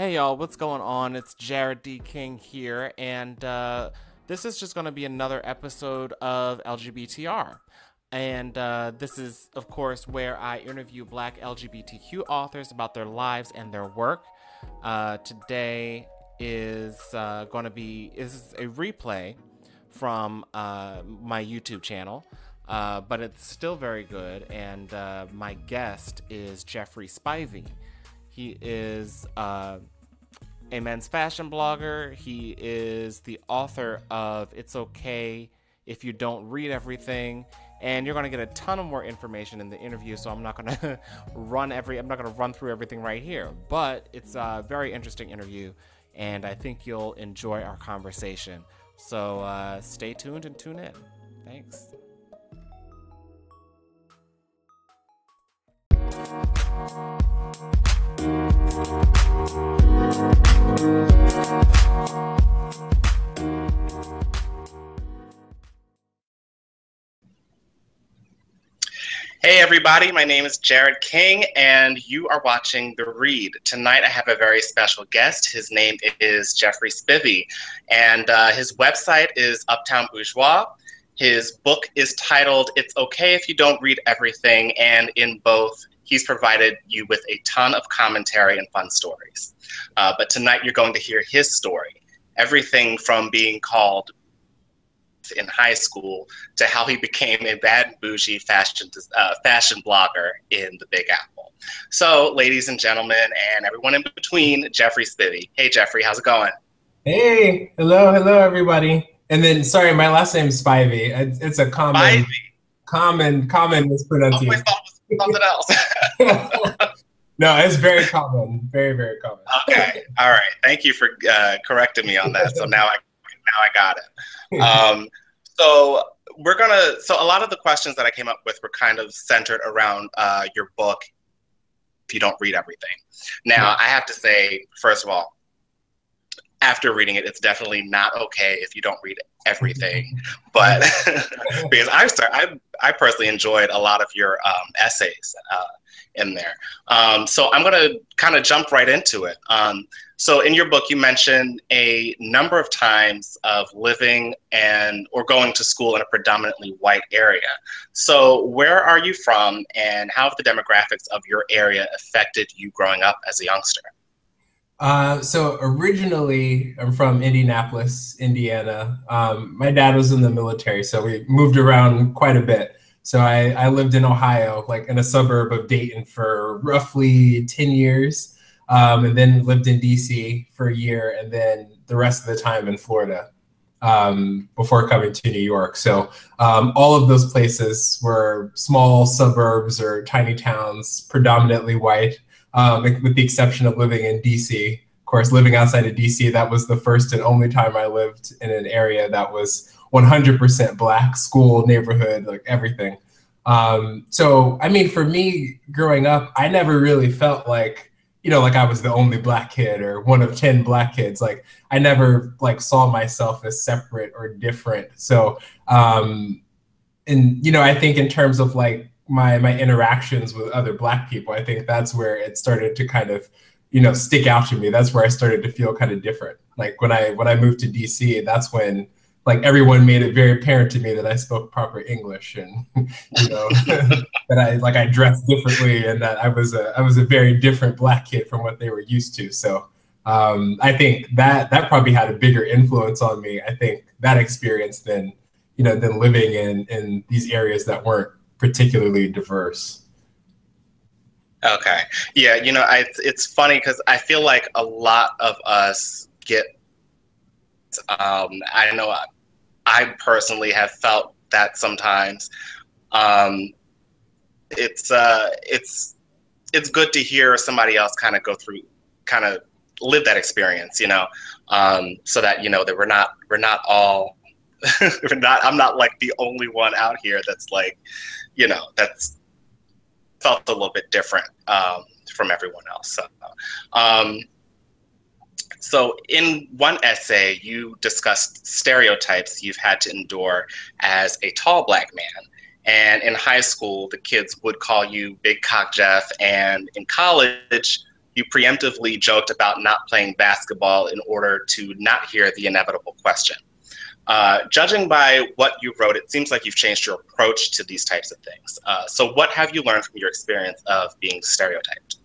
Hey y'all, what's going on? It's Jared D. King here, and uh, this is just going to be another episode of LGBTR. And uh, this is, of course, where I interview black LGBTQ authors about their lives and their work. Uh, today is uh, going to be is a replay from uh, my YouTube channel. Uh, but it's still very good, and my guest is Jeffrey Spivey. He is uh, a men's fashion blogger. He is the author of It's Okay If You Don't Read Everything. And you're going to get a ton of more information in the interview, so I'm not going to run every I'm not going to run through everything right here. But it's a very interesting interview, and I think you'll enjoy our conversation. So uh, stay tuned and tune in. Thanks. Hey, everybody, my name is Jared King, and you are watching The Read. Tonight, I have a very special guest. His name is Jeffrey Spivey, and uh, his website is Uptown Bourgeois. His book is titled It's Okay If You Don't Read Everything, and in both, he's provided you with a ton of commentary and fun stories. Uh, but tonight, you're going to hear his story everything from being called in high school to how he became a bad bougie fashion uh, fashion blogger in the Big Apple. So, ladies and gentlemen, and everyone in between, Jeffrey Spivey. Hey, Jeffrey, how's it going? Hey, hello, hello, everybody. And then, sorry, my last name is Spivey. It's a common, Spivey. common, common mispronunciation. Something else. no, it's very common, very, very common. Okay, all right. Thank you for uh, correcting me on that. So now I now I got it. Um, so we're gonna. So a lot of the questions that I came up with were kind of centered around uh, your book. If you don't read everything, now I have to say, first of all, after reading it, it's definitely not okay if you don't read everything. But because I start, I I personally enjoyed a lot of your um, essays uh, in there. Um, so I'm gonna kind of jump right into it. Um, so in your book, you mentioned a number of times of living and or going to school in a predominantly white area. So where are you from, and how have the demographics of your area affected you growing up as a youngster? Uh, so originally, I'm from Indianapolis, Indiana. Um, my dad was in the military, so we moved around quite a bit. So I, I lived in Ohio, like in a suburb of Dayton, for roughly 10 years um, and then lived in DC for a year, and then the rest of the time in Florida um, before coming to New York. So um, all of those places were small suburbs or tiny towns, predominantly white, um, with the exception of living in DC. Of course, living outside of DC, that was the first and only time I lived in an area that was 100% black, school, neighborhood, like everything. Um, so, I mean, for me growing up, I never really felt like you know, like I was the only black kid or one of 10 black kids. Like I never like saw myself as separate or different. So, um, and, you know, I think in terms of like my, my interactions with other black people, I think that's where it started to kind of, you know, stick out to me. That's where I started to feel kind of different. Like when I, when I moved to DC, that's when like everyone made it very apparent to me that I spoke proper English and you know that I like I dressed differently and that I was a I was a very different black kid from what they were used to. So um, I think that that probably had a bigger influence on me. I think that experience than you know than living in in these areas that weren't particularly diverse. Okay, yeah, you know, I, it's funny because I feel like a lot of us get um, I know I, I, personally have felt that sometimes. Um, it's uh, it's it's good to hear somebody else kind of go through, kind of live that experience, you know, um, so that you know that we're not we're not all not I'm not like the only one out here that's like, you know, that's felt a little bit different um, from everyone else. So, um, so, in one essay, you discussed stereotypes you've had to endure as a tall black man. And in high school, the kids would call you Big Cock Jeff, and in college, you preemptively joked about not playing basketball in order to not hear the inevitable question. Uh, judging by what you wrote, it seems like you've changed your approach to these types of things. Uh, so, what have you learned from your experience of being stereotyped?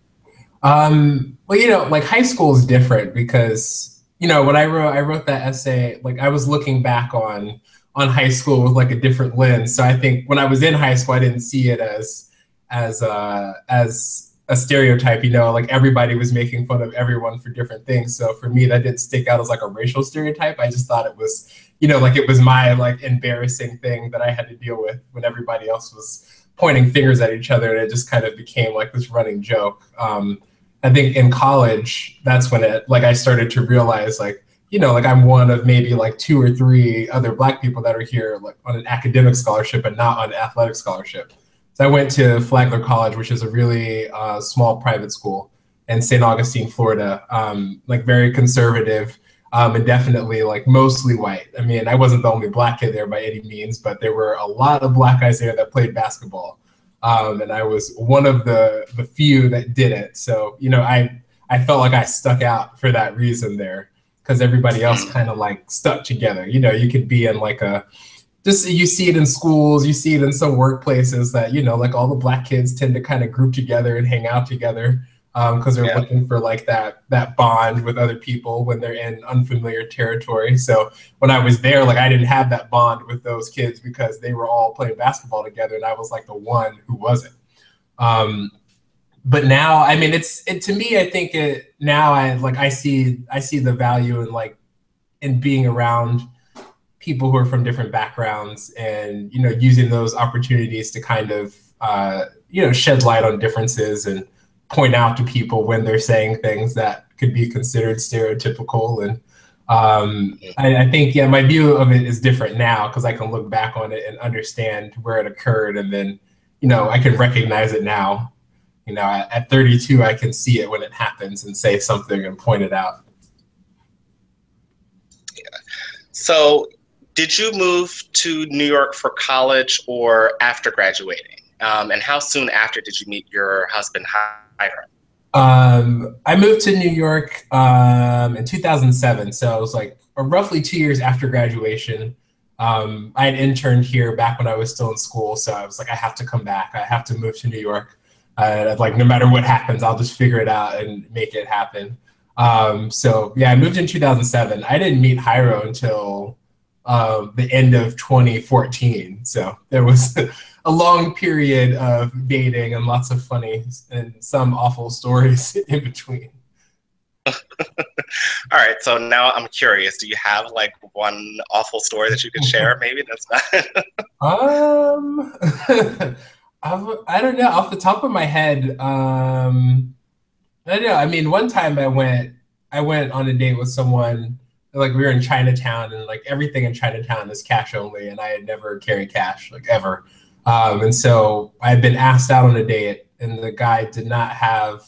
Um, well, you know, like high school is different because you know when I wrote I wrote that essay, like I was looking back on on high school with like a different lens. So I think when I was in high school, I didn't see it as as uh, as a stereotype. You know, like everybody was making fun of everyone for different things. So for me, that didn't stick out as like a racial stereotype. I just thought it was, you know, like it was my like embarrassing thing that I had to deal with when everybody else was pointing fingers at each other, and it just kind of became like this running joke. Um, I think in college, that's when it like I started to realize like you know, like I'm one of maybe like two or three other black people that are here like on an academic scholarship and not on an athletic scholarship. So I went to Flagler College, which is a really uh, small private school in St. Augustine, Florida, um, like very conservative um, and definitely like mostly white. I mean, I wasn't the only black kid there by any means, but there were a lot of black guys there that played basketball. Um, and I was one of the the few that did it. So you know, I I felt like I stuck out for that reason there because everybody else mm. kind of like stuck together. You know, you could be in like a just you see it in schools, you see it in some workplaces that you know, like all the black kids tend to kind of group together and hang out together because um, they're yeah. looking for like that that bond with other people when they're in unfamiliar territory. So when I was there, like I didn't have that bond with those kids because they were all playing basketball together, and I was like the one who wasn't. Um, but now i mean it's it to me i think it now i like i see i see the value in like in being around people who are from different backgrounds and you know using those opportunities to kind of uh, you know shed light on differences and point out to people when they're saying things that could be considered stereotypical. And um, I, I, think yeah my view of it is different now because i can look back on it and understand where it occurred and then you know i can recognize it now. You know, at, at 32, I can see it when it happens and say something and point it out. So, did you move to New York for college or after graduating? Um, and how soon after did you meet your husband, Hiram? Um, I moved to New York um, in 2007. So it was like roughly two years after graduation. Um, I had interned here back when I was still in school. So I was like, I have to come back. I have to move to New York. Uh, like no matter what happens, I'll just figure it out and make it happen. Um, so yeah, I moved in 2007. I didn't meet Hyro until uh, the end of 2014. So there was a long period of dating and lots of funny and some awful stories in between. All right, so now I'm curious. Do you have like one awful story that you could share? Maybe that's not. um, I don't know. Off the top of my head, um, I don't know. I mean, one time I went, I went on a date with someone. Like we were in Chinatown, and like everything in Chinatown is cash only, and I had never carried cash like ever. Um, and so I had been asked out on a date, and the guy did not have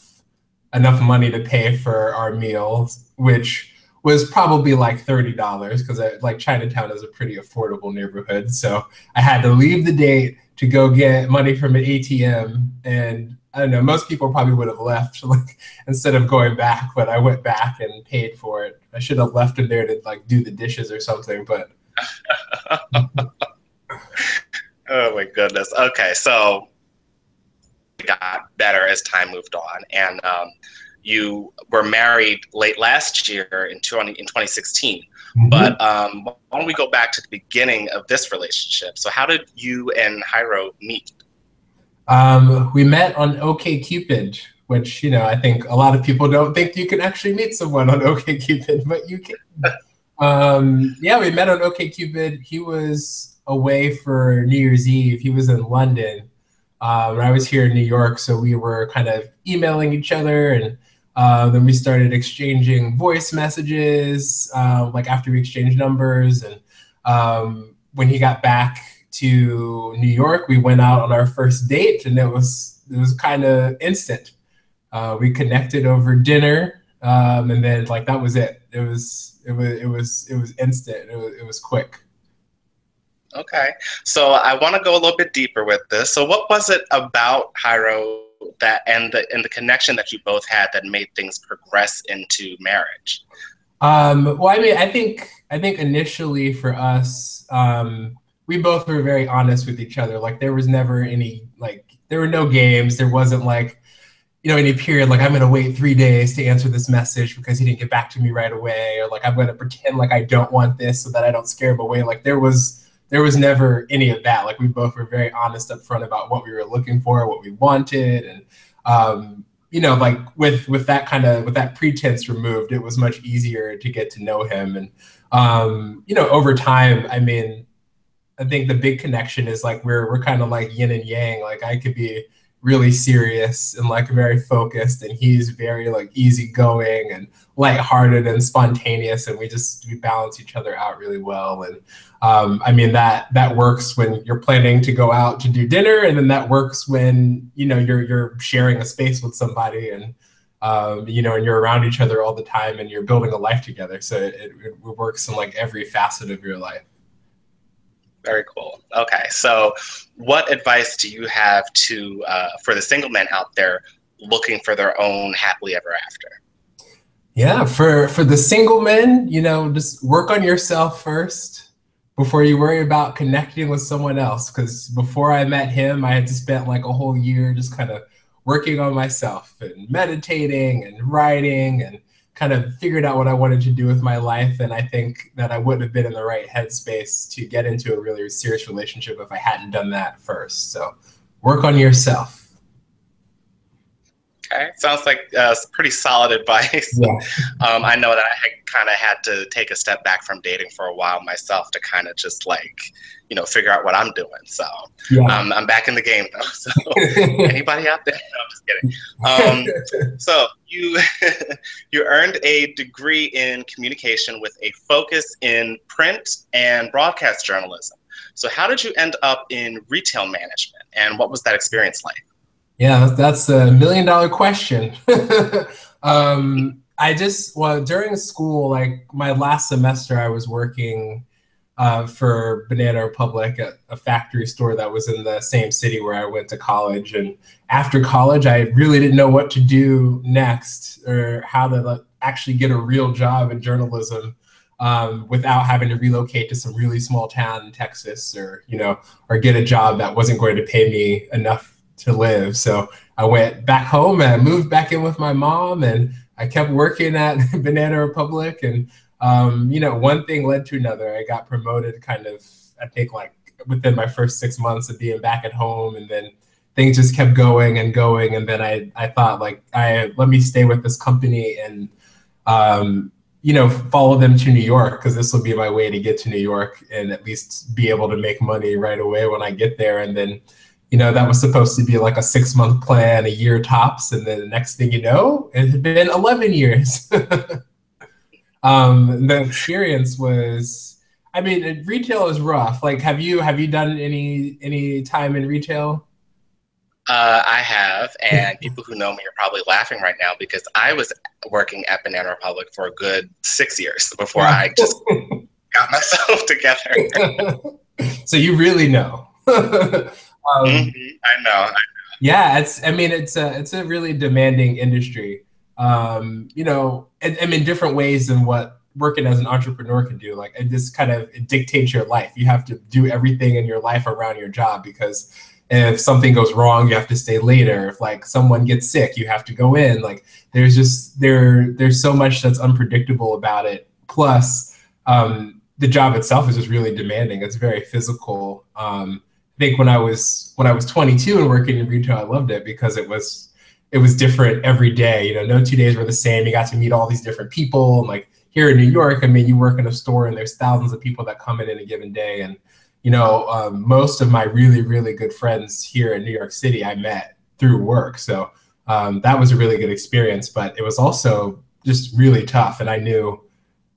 enough money to pay for our meals, which was probably like thirty dollars because like Chinatown is a pretty affordable neighborhood. So I had to leave the date to go get money from an ATM. And I don't know, most people probably would have left like instead of going back, but I went back and paid for it. I should have left him there to like do the dishes or something, but Oh my goodness. Okay, so it got better as time moved on. And um, you were married late last year in 20, in 2016. Mm-hmm. But um, why don't we go back to the beginning of this relationship? So, how did you and Hyro meet? Um, we met on OKCupid, which you know I think a lot of people don't think you can actually meet someone on OKCupid, but you can. um, yeah, we met on OKCupid. He was away for New Year's Eve. He was in London. Um, I was here in New York, so we were kind of emailing each other and uh, then we started exchanging voice messages, uh, like after we exchanged numbers. And um, when he got back to New York, we went out on our first date, and it was it was kind of instant. Uh, we connected over dinner, um, and then like that was it. It was it was it was it was instant. It was it was quick. Okay, so I want to go a little bit deeper with this. So, what was it about Hyro that and the and the connection that you both had that made things progress into marriage? Um, well, I mean, I think I think initially for us, um, we both were very honest with each other. Like there was never any like there were no games. There wasn't like you know any period like I'm to wait three days to answer this message because he didn't get back to me right away, or like I'm to pretend like I don't want this so that I don't scare him away. Like there was there was never any of that. Like we both were very honest up front about what we were looking for, what we wanted, and um, you know, like with with that kind of with that pretense removed, it was much easier to get to know him. And um, you know, over time, I mean, I think the big connection is like we're we're kind of like yin and yang. Like I could be really serious and like very focused and he's very like easygoing and lighthearted and spontaneous and we just we balance each other out really well. And um, i mean that that works when you're planning to go out to do dinner and then that works when you know you're you're sharing a space with somebody and um, you know and you're around each other all the time and you're building a life together. So it, it works in like every facet of your life very cool. Okay, so what advice do you have to uh, for the single men out there looking for their own happily ever after? Yeah, for for the single men, you know, just work on yourself first before you worry about connecting with someone else. Because before I met him, I had to spend like a whole year just kind of working on myself and meditating and writing and kind of figured out what I wanted to do with my life. And I think that I wouldn't have been in the right headspace to get into a really serious relationship if I hadn't done that first. So work on yourself. Okay, sounds like uh, pretty solid advice. Yeah. um, I know that I kind of had to take a step back from dating for a while myself to kind of just like, you know, figure out what I'm doing. So yeah. um, I'm back in the game though. So anybody out there? No, I'm just kidding. Um, so you you earned a degree in communication with a focus in print and broadcast journalism. So how did you end up in retail management, and what was that experience like? Yeah, that's a million dollar question. um, I just well during school, like my last semester, I was working uh, for Banana Republic at a factory store that was in the same city where I went to college. And after college, I really didn't know what to do next or how to like, actually get a real job in journalism. Um, without having to relocate to some really small town in Texas or, you know, or get a job that wasn't going to pay me enough to live. So I went back home and I moved back in with my mom and I kept working at Banana Republic. And, um, you know, one thing led to another. I got promoted kind of, I think, like within my first six months of being back at home. And then things just kept going and going. And then I, I thought, like, I let me stay with this company and, um, you know, follow them to New York because this will be my way to get to New York and at least be able to make money right away when I get there. And then, you know, that was supposed to be like a six month plan, a year tops. And then the next thing you know, it had been 11 years. um, the experience was, I mean, retail is rough. Like, have you, have you done any, any time in retail? Uh, I have, and people who know me are probably laughing right now because I was working at Banana Republic for a good six years before I just got myself together. so you really know. Um, mm-hmm. I, know, I know. Yeah, it's. I mean, it's a it's a really demanding industry. Um, you know, and, I mean, different ways than what working as an entrepreneur can do. Like, it just kind of dictates your life. You have to do everything in your life around your job because if something goes wrong, you have to stay later. If like someone gets sick, you have to go in. Like, there's just there there's so much that's unpredictable about it. Plus, um, the job itself is just really demanding. It's very physical. Um, I think when I was when I was 22 and working in retail, I loved it because it was it was different every day. You know, no two days were the same. You got to meet all these different people. And like here in New York, I mean, you work in a store and there's thousands of people that come in in a given day. And you know, um, most of my really really good friends here in New York City, I met through work. So um, that was a really good experience. But it was also just really tough. And I knew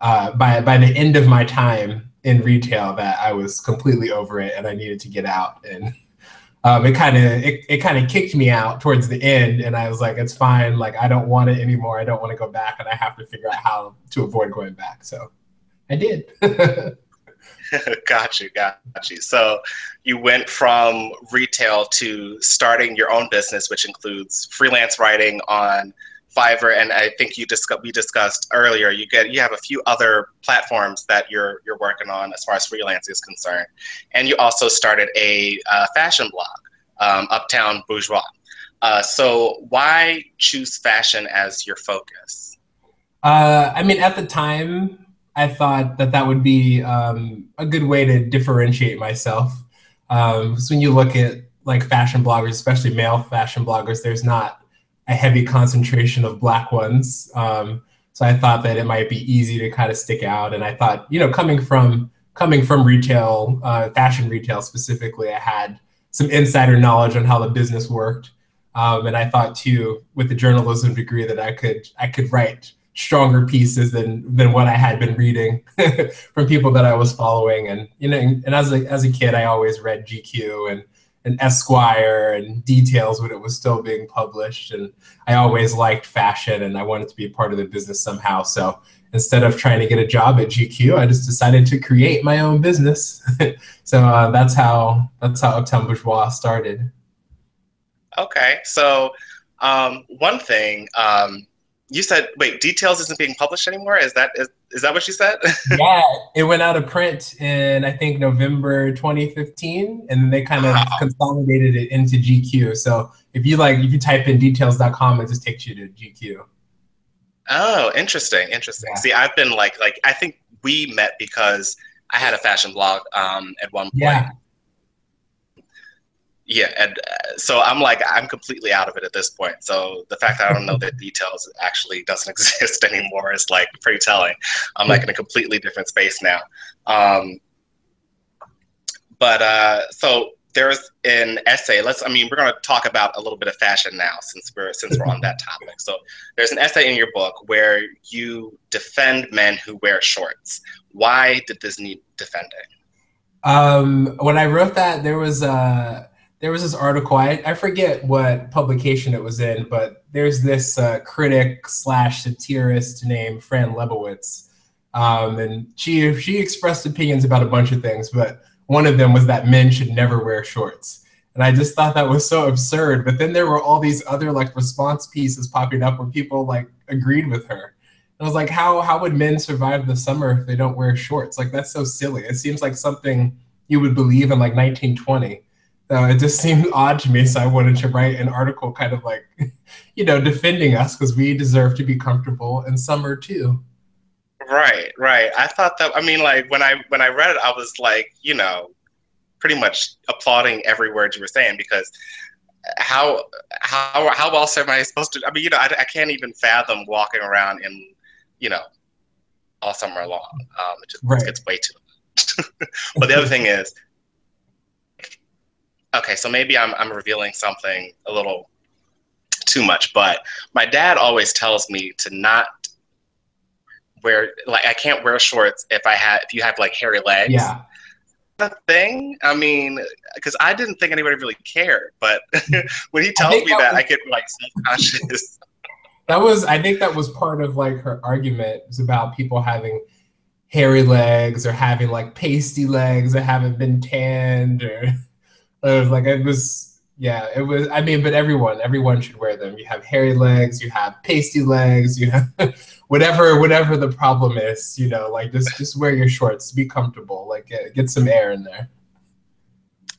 uh, by by the end of my time in retail that I was completely over it and I needed to get out. And um, it kind of it, it kind of kicked me out towards the end, and I was like, it's fine. Like I don't want it anymore. I don't want to go back, and I have to figure out how to avoid going back. So I did. gotcha gotcha. So you went from retail to starting your own business, which includes freelance writing on Fiverr, and I think you discuss, we discussed earlier. You get you have a few other platforms that you're you're working on as far as freelance is concerned, and you also started a uh, fashion blog, um, Uptown Bourgeois. Uh, so why choose fashion as your focus? Uh, I mean, at the time, I thought that that would be um, a good way to differentiate myself. Um, so when you look at like fashion bloggers, especially male fashion bloggers, there's not a heavy concentration of black ones. Um, so I thought that it might be easy to kind of stick out. And I thought, you know, coming from coming from retail, uh, fashion retail specifically, I had some insider knowledge on how the business worked. Um, and I thought too, with the journalism degree, that I could I could write stronger pieces than than what I had been reading from people that I was following. And you know, and as a as a kid, I always read GQ and and Esquire and Details when it was still being published. And I always liked fashion and I wanted to be a part of the business somehow. So instead of trying to get a job at GQ, I just decided to create my own business. so uh, that's how that's how Uptown Bourgeois started. Okay, so um, one thing um, you said, wait, Details isn't being published anymore. Is that is, is that what you said? yeah, it went out of print in I think November 2015, and then they kind of wow. consolidated it into GQ. So if you like, if you type in details.com, it just takes you to GQ. Oh, interesting, interesting. Yeah. See, I've been like, like I think we met because I had a fashion blog um, at one point. Yeah yeah and uh, so i'm like i'm completely out of it at this point. So the fact that i don't know the details actually doesn't exist anymore is like pretty telling. I'm like in a completely different space now. Um, but uh, so there's an essay. Let's i mean we're going to talk about a little bit of fashion now since we're since we're on that topic. So there's an essay in your book where you defend men who wear shorts. Why did this need defending um, when i wrote that there was a there was this article I, I forget what publication it was in but there's this uh, critic slash satirist named fran lebowitz. Um, and she she expressed opinions about a bunch of things but one of them was that men should never wear shorts. And i just thought that was so absurd but then there were all these other like response pieces popping up where people like agreed with her. And i was like how how would men survive the summer if they don't wear shorts? Like that's so silly. It seems like something you would believe in like 1920 uh, it just seemed odd to me, so I wanted to write an article, kind of like, you know, defending us because we deserve to be comfortable in summer too. Right, right. I thought that. I mean, like when I when I read it, I was like, you know, pretty much applauding every word you were saying because how how how else am I supposed to? I mean, you know, I, I can't even fathom walking around in, you know, all summer long. Um, it just right. gets way too. but the other thing is, okay, so maybe I'm, I'm revealing something a little too much, but my dad always tells me to not wear like I can't wear shorts if I have if you have like hairy legs. Yeah. The thing, I mean, because I didn't think anybody really cared, but when he tells me that, that was, I get like self conscious. that was, I think, that was part of like her argument was about people having hairy legs or having like pasty legs that haven't been tanned or it was like it was yeah, it was I mean, but everyone, everyone should wear them. You have hairy legs, you have pasty legs, you have whatever whatever the problem is, you know, like just just wear your shorts, be comfortable, like get, get some air in there.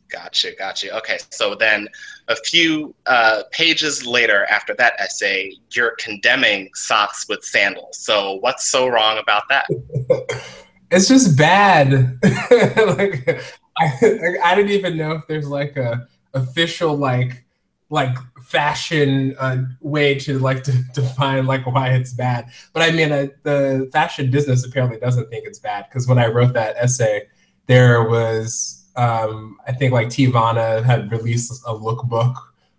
Gotcha, gotcha. Okay, so then a few uh, pages later after that essay, you're condemning socks with sandals. So what's so wrong about that? it's just bad. like I, I didn't even know if there's like a official like like fashion uh, way to like to define like why it's bad. But I mean, uh, the fashion business apparently doesn't think it's bad because when I wrote that essay, there was um, I think like Teavana had released a lookbook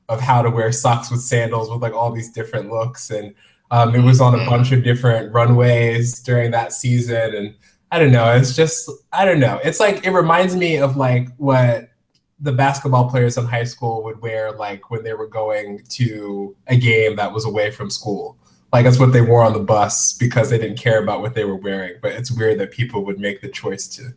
of how to wear socks with sandals with like all these different looks, and um, it was on a mm-hmm. bunch of different runways during that season, and I don't know. It's just I don't know. It's like it reminds me of like what the basketball players in high school would wear like when they were going to a game that was away from school. Like that's what they wore on the bus because they didn't care about what they were wearing. But it's weird that people would make the choice to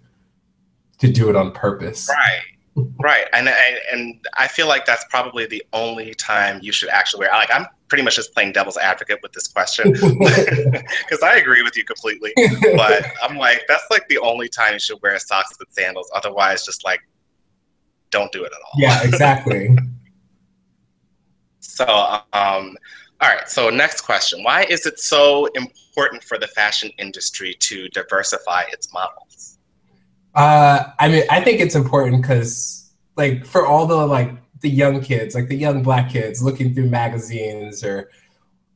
to do it on purpose. Right. Right. And, and and I feel like that's probably the only time you should actually wear like I'm pretty much just playing devil's advocate with this question because I agree with you completely. But I'm like, that's like the only time you should wear socks with sandals. Otherwise, just like don't do it at all. Yeah, exactly. so, um, all right. So, next question: Why is it so important for the fashion industry to diversify its models? Uh, I mean, I think it's important because, like, for all the like the young kids, like the young black kids looking through magazines or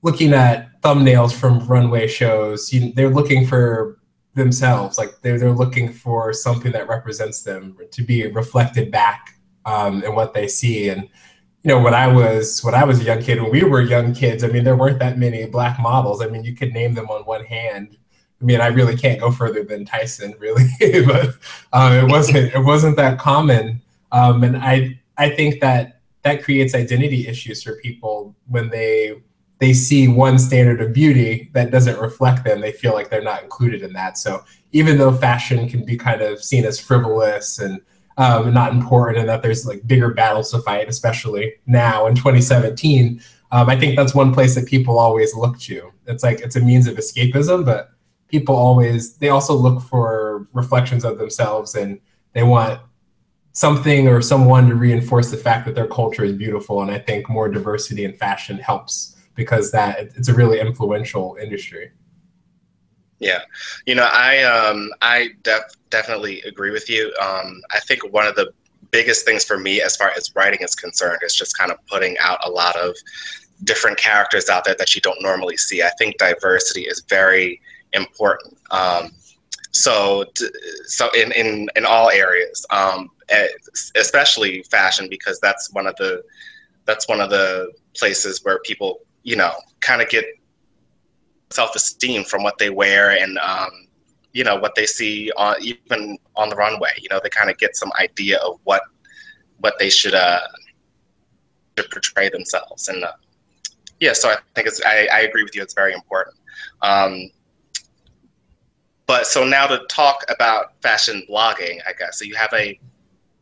looking at thumbnails from runway shows, you, they're looking for themselves. Like they're, they're looking for something that represents them to be reflected back um, in what they see. And, you know, when I was, when I was a young kid, when we were young kids, I mean, there weren't that many black models. I mean, you could name them on one hand. I mean, I really can't go further than Tyson, really, but uh, it wasn't it wasn't that common. Um, and I I think that that creates identity issues for people when they they see one standard of beauty that doesn't reflect them. They feel like they're not included in that. So even though fashion can be kind of seen as frivolous and um, not important, and that there's like bigger battles to fight, especially now in 2017, um, I think that's one place that people always look to. It's like it's a means of escapism, but people always they also look for reflections of themselves and they want something or someone to reinforce the fact that their culture is beautiful. And I think more diversity in fashion helps because that it's a really influential industry. Yeah, you know, I um, I def- definitely agree with you. Um, I think one of the biggest things for me, as far as writing is concerned, is just kind of putting out a lot of different characters out there that you don't normally see. I think diversity is very important. Um, so, so in, in, in all areas, um, especially fashion, because that's one of the that's one of the places where people, you know, kind of get self-esteem from what they wear and um, you know what they see on even on the runway. You know, they kind of get some idea of what what they should uh, should portray themselves. And uh, yeah, so I think it's I, I agree with you. It's very important. Um, but so now to talk about fashion blogging, I guess. So you have a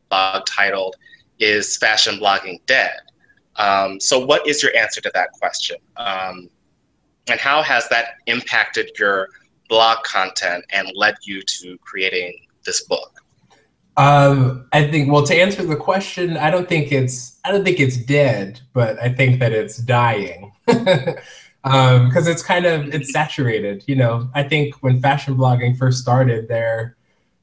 blog titled "Is Fashion Blogging Dead?" Um, so what is your answer to that question? Um, and how has that impacted your blog content and led you to creating this book? Um, I think well to answer the question, I don't think it's I don't think it's dead, but I think that it's dying. because um, it's kind of it's saturated. You know, I think when fashion blogging first started, there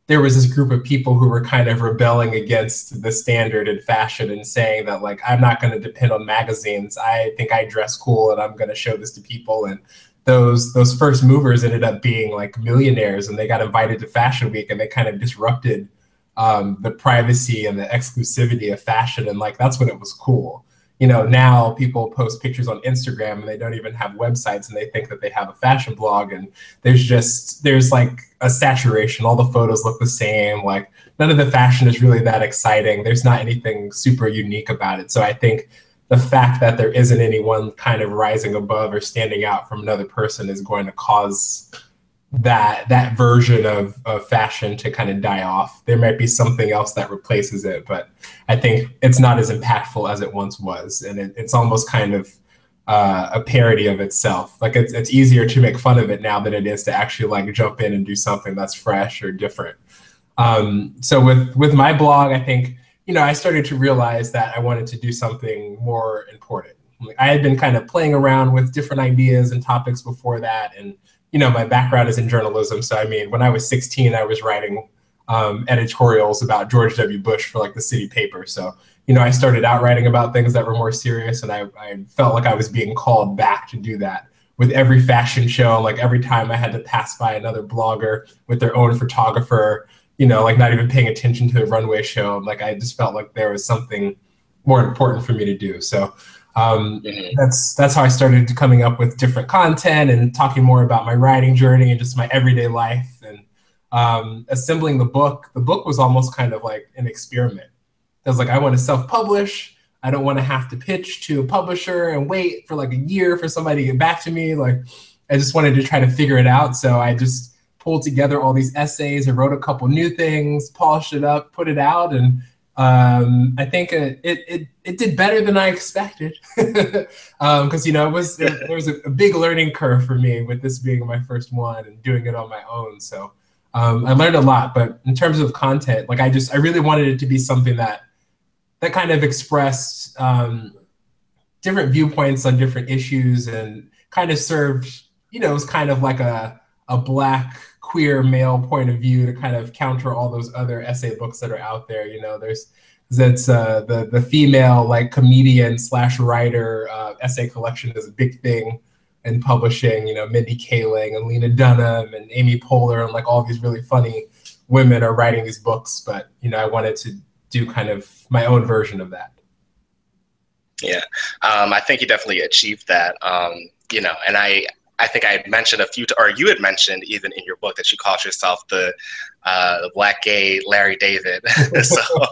there was this group of people who were kind of rebelling against the standard in fashion and saying that like I'm not going to depend on magazines. I think I dress cool and I'm going to show this to people. And those those first movers ended up being like millionaires and they got invited to Fashion Week and they kind of disrupted um, the privacy and the exclusivity of fashion and like that's when it was cool you know, now people post pictures on Instagram and they don't even have websites and they think that they have a fashion blog and there's just there's like a saturation. All the photos look the same. Like none of the fashion is really that exciting. There's not anything super unique about it. So I think the fact that there isn't anyone kind of rising above or standing out from another person is going to cause that that version of, of fashion to kind of die off. There might be something else that replaces it, but I think it's not as impactful as it once was, and it, it's almost kind of uh, a parody of itself. Like it's it's easier to make fun of it now than it is to actually like jump in and do something that's fresh or different. Um, so with with my blog, I think you know I started to realize that I wanted to do something more important. I had been kind of playing around with different ideas and topics before that, and you know, my background is in journalism. So, I mean, when I was 16, I was writing um, editorials about George W. Bush for like the city paper. So, you know, I started out writing about things that were more serious, and I, I felt like I was being called back to do that with every fashion show. Like every time I had to pass by another blogger with their own photographer, you know, like not even paying attention to the runway show. Like I just felt like there was something more important for me to do. So um, mm-hmm. That's that's how I started coming up with different content and talking more about my writing journey and just my everyday life and um, assembling the book. The book was almost kind of like an experiment. I was like, I want to self-publish. I don't want to have to pitch to a publisher and wait for like a year for somebody to get back to me. Like, I just wanted to try to figure it out. So I just pulled together all these essays and wrote a couple new things, polished it up, put it out, and um, I think it, it, it, it, did better than I expected. Because, um, you know, it was, there, there was a, a, big learning curve for me with this being my first one and doing it on my own. So um, I learned a lot. But in terms of content, like I just, I really wanted it to be something that, that kind of expressed um, different viewpoints on different issues and kind of served, you know, it was kind of like a, a black queer male point of view to kind of counter all those other essay books that are out there. You know, there's that's uh, the the female like comedian slash writer uh, essay collection is a big thing in publishing. You know, Mindy Kaling and Lena Dunham and Amy Poehler and like all these really funny women are writing these books. But you know, I wanted to do kind of my own version of that. Yeah, um, I think you definitely achieved that. Um, you know, and I I think I had mentioned a few, or you had mentioned even in your book that you called yourself the, uh, black gay Larry David. so,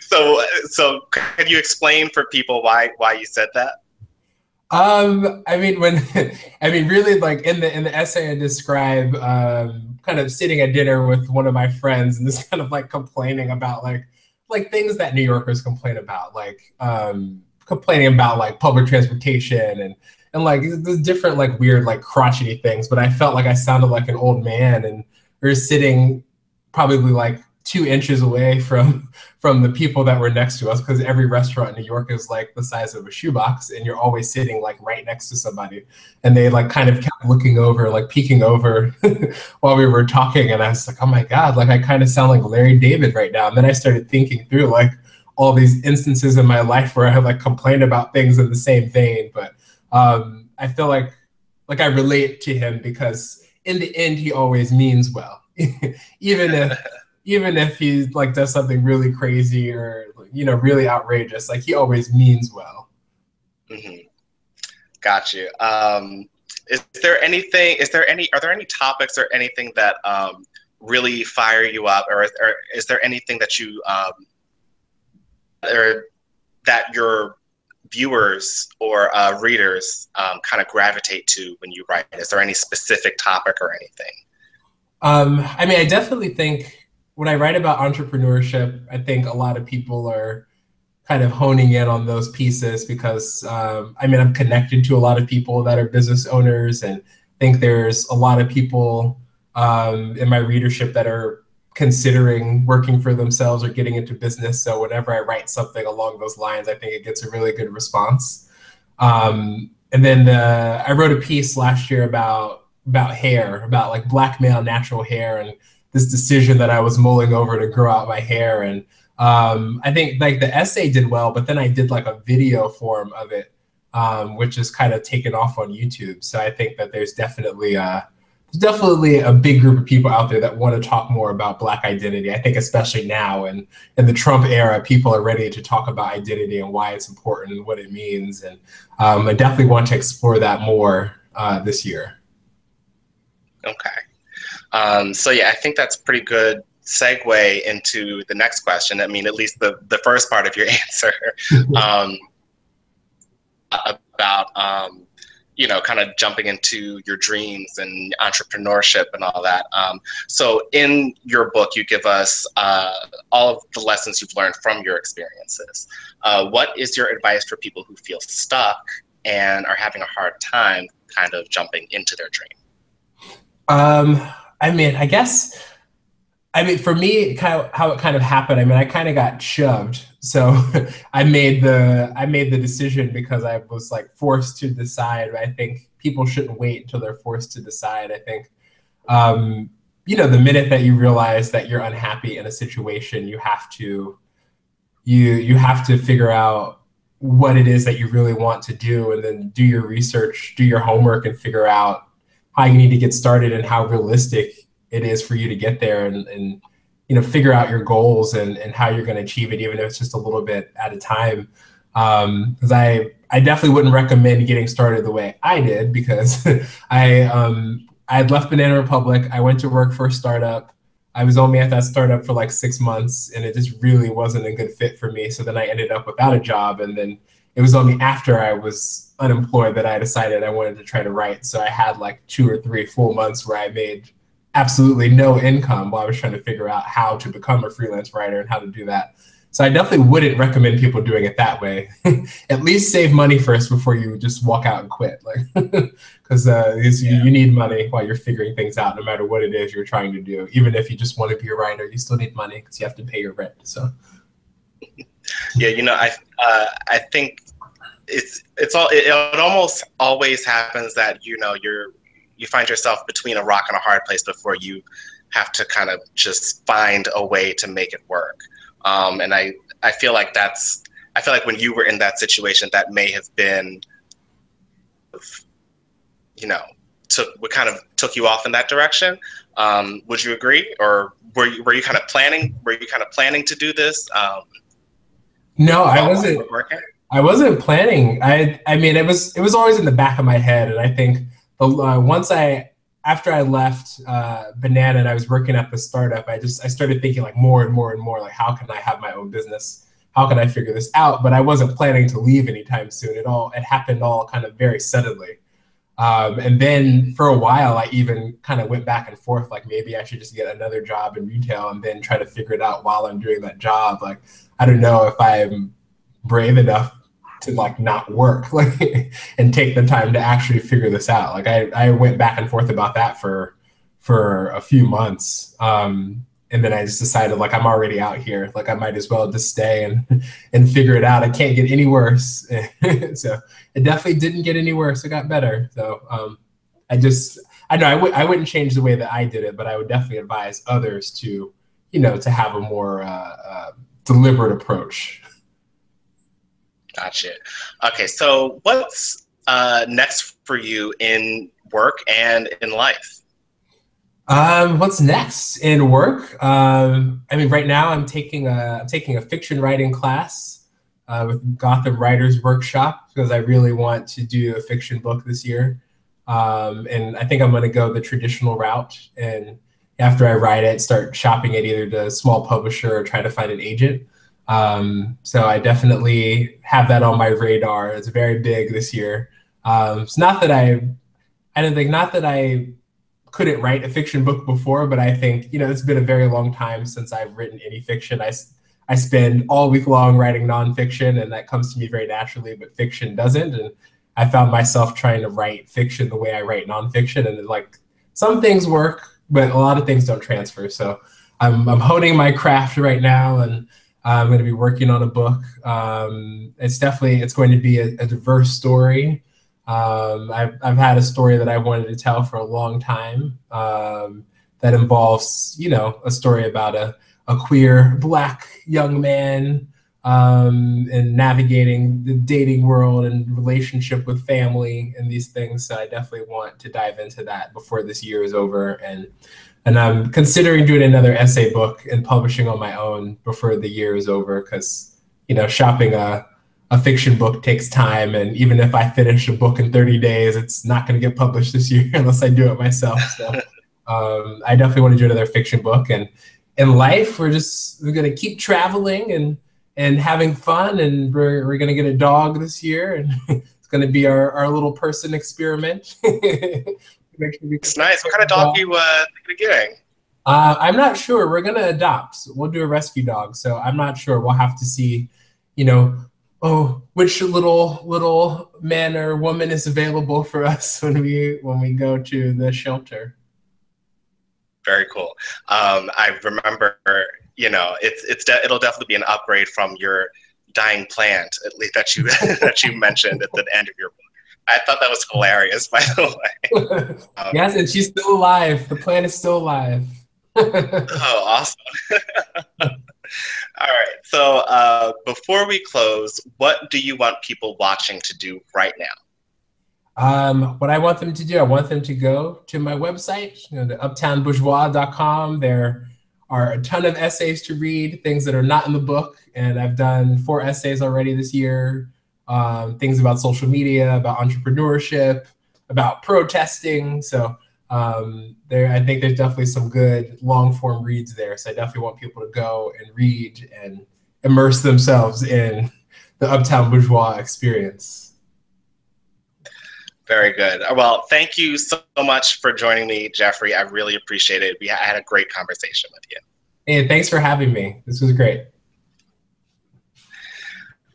so, so, can you explain for people why why you said that? Um, I mean, when I mean, really, like in the in the essay, I describe um, kind of sitting at dinner with one of my friends and just kind of like complaining about like like things that New Yorkers complain about, like um, complaining about like public transportation and and like the different like weird like crotchety things but i felt like i sounded like an old man and we are sitting probably like two inches away from from the people that were next to us because every restaurant in new york is like the size of a shoebox and you're always sitting like right next to somebody. And they like kind of kept looking over like peeking over while we were talking and i was like oh my god like i kind of sound like larry david right now. And then i started thinking through like all these instances in my life where i have like complained about things in the same vein but um, I feel like like I relate to him because in the end he always means well, even if even if he like does something really crazy or you know really outrageous, like he always means well. Mm-hmm. Got you. Um, is there anything? Is there any? Are there any topics or anything that um, really fire you up, or, or is there anything that you um, or that you're viewers or uh, readers um, kind of gravitate to when you write? Is there any specific topic or anything? Um, I mean, I definitely think when I write about entrepreneurship, I think a lot of people are kind of honing in on those pieces because um, I mean, I'm connected to a lot of people that are business owners and think there's a lot of people um, in my readership that are considering working for themselves or getting into business. So whenever I write something along those lines, I think it gets a really good response. Um, and then uh, I wrote a piece last year about about hair, about like black male natural hair, and this decision that I was mulling over to grow out my hair. And um, I think like the essay did well, but then I did like a video form of it, um, which is kind of taken off on YouTube. So I think that there's definitely uh, there's definitely a big group of people out there that want to talk more about black identity. I think especially now and in the Trump era, people are ready to talk about identity and why it's important and what it means. And um, I definitely want to explore that more uh, this year. Okay. Um, so yeah, I think that's pretty good segue into the next question. I mean, at least the, the first part of your answer um, about um, you know, kind of jumping into your dreams and entrepreneurship and all that. Um, so, in your book, you give us uh, all of the lessons you've learned from your experiences. Uh, what is your advice for people who feel stuck and are having a hard time kind of jumping into their dream? Um, I mean, I guess I mean, for me, kind of how it kind of happened. I mean, I kind of got shoved. So I made the I made the decision because I was like forced to decide. I think people shouldn't wait until they're forced to decide. I think, um, you know, the minute that you realize that you're unhappy in a situation, you have to you you have to figure out what it is that you really want to do, and then do your research, do your homework, and figure out how you need to get started and how realistic it is for you to get there and, and you know figure out your goals and, and how you're going to achieve it even if it's just a little bit at a time um because I I definitely wouldn't recommend getting started the way I did because I um, I had left Banana Republic. I went to work for a startup. I was only at that startup for like six months, and it just really wasn't a good fit for me. So then I ended up without a job, and then it was only after I was unemployed that I decided I wanted to try to write. So I had like two or three full months where I made absolutely no income while I was trying to figure out how to become a freelance writer and how to do that. So I definitely wouldn't recommend people doing it that way. At least save money first before you just walk out and quit, like because uh, yeah. you, you need money while you're figuring things out, no matter what it is you're trying to do. Even if you just want to be a writer, you still need money because you have to pay your rent. So yeah, you know, I uh, I think it's it's all it, it almost always happens that you know you're you find yourself between a rock and a hard place before you have to kind of just find a way to make it work. Um, and I, I feel like that's, I feel like when you were in that situation, that may have been, you know, took, what kind of took you off in that direction. Um, would you agree? Or were you, were you kind of planning, were you kind of planning to do this? Um, no, I wasn't. I wasn't planning. I, I mean, it was, it was always in the back of my head. And I think uh, once I after I left uh, Banana and I was working at the startup, I just I started thinking like more and more and more like how can I have my own business? How can I figure this out? But I wasn't planning to leave anytime soon. It all it happened all kind of very suddenly. Um, and then for a while, I even kind of went back and forth, like maybe I should just get another job in retail and then try to figure it out while I'm doing that job. Like I don't know if I'm brave enough to like not work like and take the time to actually figure this out. Like i i went back and forth about that for for a few months um and then i just decided like i'm already out here. Like i might as well just stay and and figure it out. I can't get any worse. So it definitely didn't get any worse. It got better. So um i just i know I w- I wouldn't change the way that i did it but i would definitely advise others to you know to have a more uh, uh, deliberate approach Gotcha. Okay, so what's uh, next for you in work and in life? Um, what's next in work? Um, I mean, right now I'm taking a I'm taking a fiction writing class uh, with Gotham Writers Workshop because I really want to do a fiction book this year, um, and I think I'm going to go the traditional route. And after I write it, start shopping it either to a small publisher or try to find an agent. Um, so I definitely have that on my radar. It's very big this year. Um, it's not that I, I don't think not that I couldn't write a fiction book before, but I think you know it's been a very long time since I've written any fiction. I I spend all week long writing nonfiction, and that comes to me very naturally, but fiction doesn't. And I found myself trying to write fiction the way I write nonfiction, and like some things work, but a lot of things don't transfer. So I'm I'm honing my craft right now, and I'm going to be working on a book. Um, it's definitely it's going to be a, a diverse story. Um, I've I've had a story that I wanted to tell for a long time um, that involves you know a story about a a queer black young man um, and navigating the dating world and relationship with family and these things. So I definitely want to dive into that before this year is over and and I'm considering doing another essay book and publishing on my own before the year is over because you know shopping a a fiction book takes time. And even if I finish a book in 30 days it's not going to get published this year unless I do it myself. So um, I definitely want to do another fiction book. And in life we're just we're going to keep traveling and and having fun. And we're, we're going to get a dog this year. And it's going to be our, our little person experiment It's nice. What kind of dog you uh, thinking of getting? Uh, I'm not sure. We're gonna adopt. We'll do a rescue dog. So I'm not sure. We'll have to see. You know, oh, which little little man or woman is available for us when we when we go to the shelter. Very cool. Um, I remember. You know, it's it's de- it'll definitely be an upgrade from your dying plant, at least that you that you mentioned at the end of your book. I thought that was hilarious, by the way. Um, yes, and she's still alive. The plan is still alive. oh, awesome. All right. So uh, before we close, what do you want people watching to do right now? Um, what I want them to do, I want them to go to my website, you know, the uptownbourgeois.com. There are a ton of essays to read, things that are not in the book. And I've done four essays already this year um, things about social media, about entrepreneurship, about protesting. So um, there, I think there's definitely some good long form reads there. So I definitely want people to go and read and immerse themselves in the Uptown Bourgeois experience. Very good. Well, thank you so much for joining me, Jeffrey. I really appreciate it. We had a great conversation with you. Hey, thanks for having me. This was great.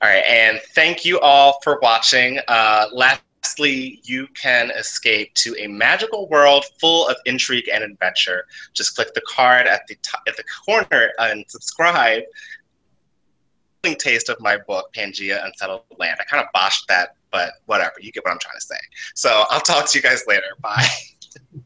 All right, and thank you all for watching. Uh, lastly, you can escape to a magical world full of intrigue and adventure. Just click the card at the top, at the corner and subscribe. Taste of my book, Pangea Unsettled Land. I kind of botched that but whatever. You get what I'm trying to say. So I'll talk to you guys later. Bye.